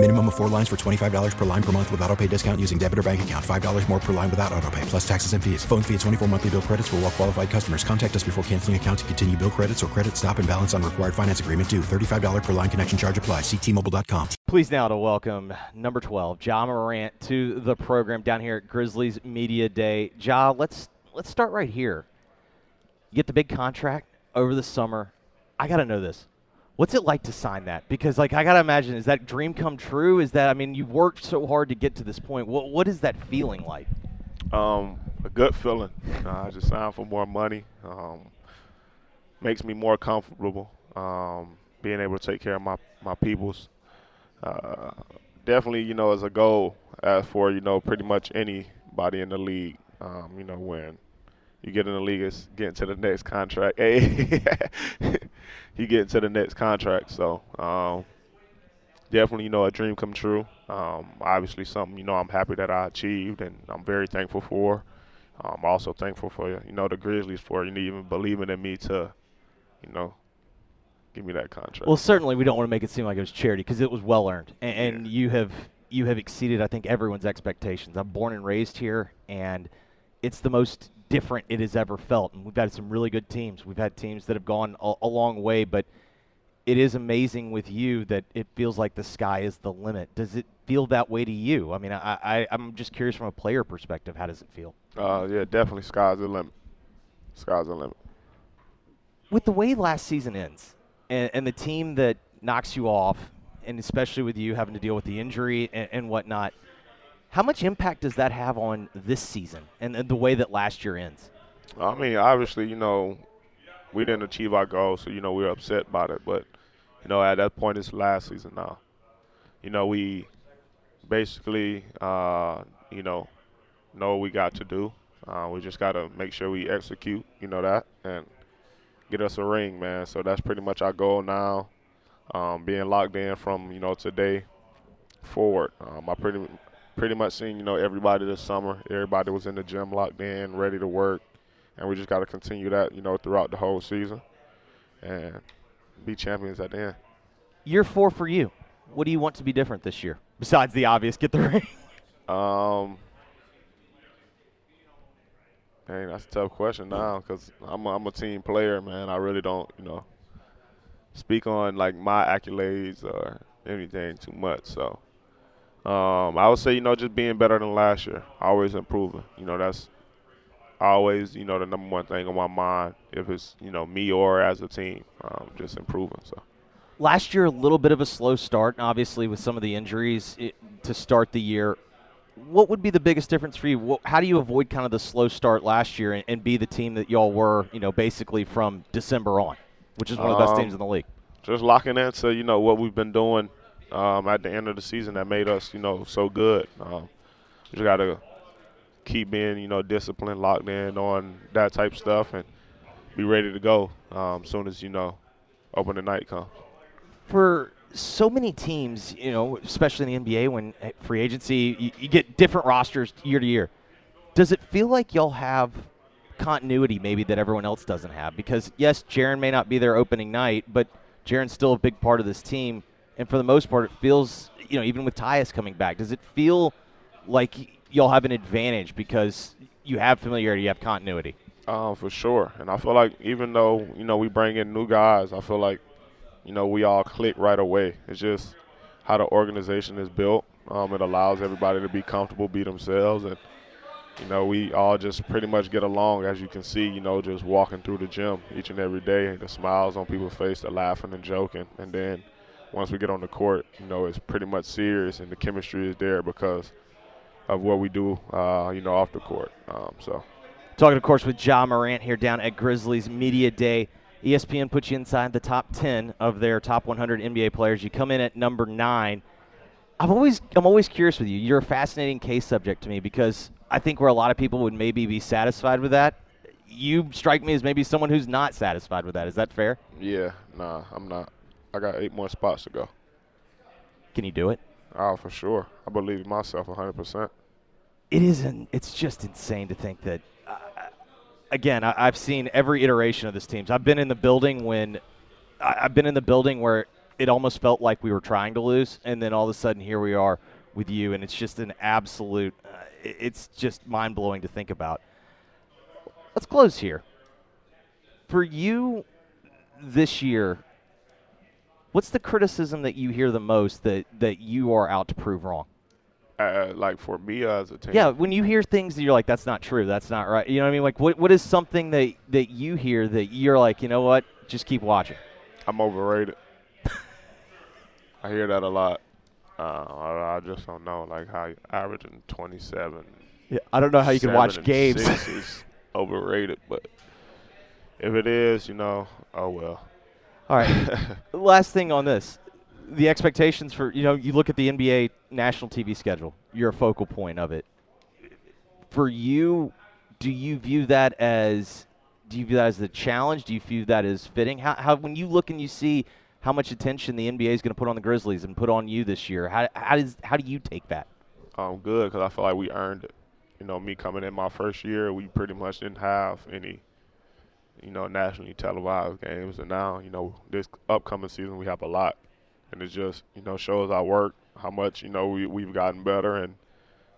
Minimum of four lines for $25 per line per month with auto pay discount using debit or bank account. $5 more per line without auto pay, plus taxes and fees. Phone fee at 24 monthly bill credits for all well qualified customers. Contact us before canceling account to continue bill credits or credit stop and balance on required finance agreement due. $35 per line connection charge apply. Ctmobile.com. Please now to welcome number 12, Ja Morant, to the program down here at Grizzlies Media Day. Ja, let's let's start right here. You get the big contract over the summer. I got to know this. What's it like to sign that? Because like I gotta imagine, is that dream come true? Is that I mean, you've worked so hard to get to this point. What what is that feeling like? Um, a good feeling. Uh, I just signed for more money. Um, makes me more comfortable. Um, being able to take care of my my peoples. Uh, definitely, you know, as a goal, as for you know, pretty much anybody in the league. Um, you know, when you get in the league, it's getting to the next contract. Hey, you get into the next contract. So um, definitely, you know, a dream come true. Um, obviously, something you know I'm happy that I achieved, and I'm very thankful for. I'm also thankful for you know the Grizzlies for you know, even believing in me to, you know, give me that contract. Well, certainly we don't want to make it seem like it was charity because it was well earned, and, and you have you have exceeded I think everyone's expectations. I'm born and raised here, and it's the most different it has ever felt. And we've had some really good teams. We've had teams that have gone a, a long way, but it is amazing with you that it feels like the sky is the limit. Does it feel that way to you? I mean, I, I I'm just curious from a player perspective, how does it feel? Uh, yeah, definitely sky's the limit. Sky's the limit. with the way last season ends and, and the team that knocks you off, and especially with you having to deal with the injury and, and whatnot, how much impact does that have on this season and, the way that last year ends? I mean, obviously, you know, we didn't achieve our goal, so you know we were upset about it. But you know, at that point, it's last season now. You know, we basically, uh, you know, know what we got to do. Uh, we just got to make sure we execute. You know that and get us a ring, man. So that's pretty much our goal now. Um, being locked in from you know today forward. Um, I pretty pretty much seen you know everybody this summer. Everybody was in the gym locked in, ready to work, and we just got to continue that you know throughout the whole season and be champions at the end. Year four for you. What do you want to be different this year? Besides the obvious, get the ring. Um, dang, that's a tough question now because I'm a, I'm a team player, man. I really don't, you know, speak on like my accolades or anything too much. So, um, I would say, you know, just being better than last year, always improving. You know, that's always, you know, the number one thing on my mind. If it's, you know, me or as a team, um, just improving. So. Last year, a little bit of a slow start, and obviously with some of the injuries it, to start the year. What would be the biggest difference for you? How do you avoid kind of the slow start last year and, and be the team that y'all were, you know, basically from December on, which is one of the best Um, teams in the league? just locking into you know what we've been doing um, at the end of the season that made us you know so good. Um, just got to keep being you know disciplined, locked in on that type of stuff, and be ready to go um, as soon as you know opening night comes. for so many teams, you know, especially in the NBA, when eh, free agency, you, you get different rosters year to year. Does it feel like y'all have continuity maybe that everyone else doesn't have? Because yes, Jaren may not be there opening night, but Jaren's still a big part of this team, and for the most part, it feels, you know, even with Tyus coming back, does it feel like y'all have an advantage because you have familiarity, you have continuity? Um, for sure, and I feel like even though you know we bring in new guys, I feel like you know we all click right away. It's just how the organization is built. Um, it allows everybody to be comfortable, be themselves, and you know we all just pretty much get along. As you can see, you know, just walking through the gym each and every day, the smiles on people's face, the laughing and joking, and then once we get on the court, you know, it's pretty much serious, and the chemistry is there because of what we do, uh, you know, off the court. Um, so. Talking, of course, with Ja Morant here down at Grizzlies Media Day. ESPN puts you inside the top 10 of their top 100 NBA players. You come in at number nine. I've always, I'm always curious with you. You're a fascinating case subject to me because I think where a lot of people would maybe be satisfied with that, you strike me as maybe someone who's not satisfied with that. Is that fair? Yeah, nah, I'm not. I got eight more spots to go. Can you do it? Oh, for sure. I believe in myself 100%. It isn't. It's just insane to think that. Uh, again, I, I've seen every iteration of this team. I've been in the building when I, I've been in the building where it almost felt like we were trying to lose, and then all of a sudden here we are with you, and it's just an absolute. Uh, it's just mind blowing to think about. Let's close here. For you, this year, what's the criticism that you hear the most that that you are out to prove wrong? Uh, like for me as a team. Yeah, when you hear things that you're like, that's not true, that's not right. You know what I mean? Like, what what is something that that you hear that you're like, you know what? Just keep watching. I'm overrated. I hear that a lot. Uh, I, I just don't know, like how averaging 27. Yeah, I don't know how you can watch games. six is overrated, but if it is, you know, oh well. All right. Last thing on this. The expectations for, you know, you look at the NBA national TV schedule. You're a focal point of it. For you, do you view that as do you view that as a challenge? Do you view that as fitting? How, how when you look and you see how much attention the NBA is going to put on the Grizzlies and put on you this year, how, how does how do you take that? um, good because I feel like we earned it. You know, me coming in my first year, we pretty much didn't have any, you know, nationally televised games, and now, you know, this upcoming season we have a lot, and it just, you know, shows our work, how much, you know, we we've gotten better, and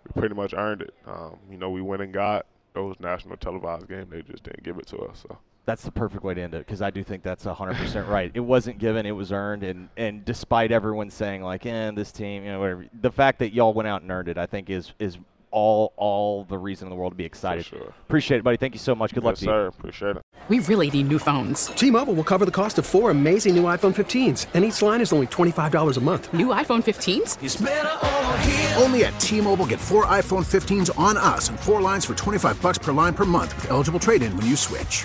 we pretty much earned it. Um, you know, we went and got those national televised games; they just didn't give it to us. So. That's the perfect way to end it because I do think that's 100% right. It wasn't given, it was earned. And, and despite everyone saying, like, eh, this team, you know, whatever, the fact that y'all went out and earned it, I think, is, is all all the reason in the world to be excited. sure. Appreciate it, buddy. Thank you so much. Good luck yes, to you. sir. Appreciate it. We really need new phones. T-Mobile will cover the cost of four amazing new iPhone 15s, and each line is only $25 a month. New iPhone 15s? Only at T-Mobile get four iPhone 15s on us and four lines for 25 bucks per line per month with eligible trade-in when you switch.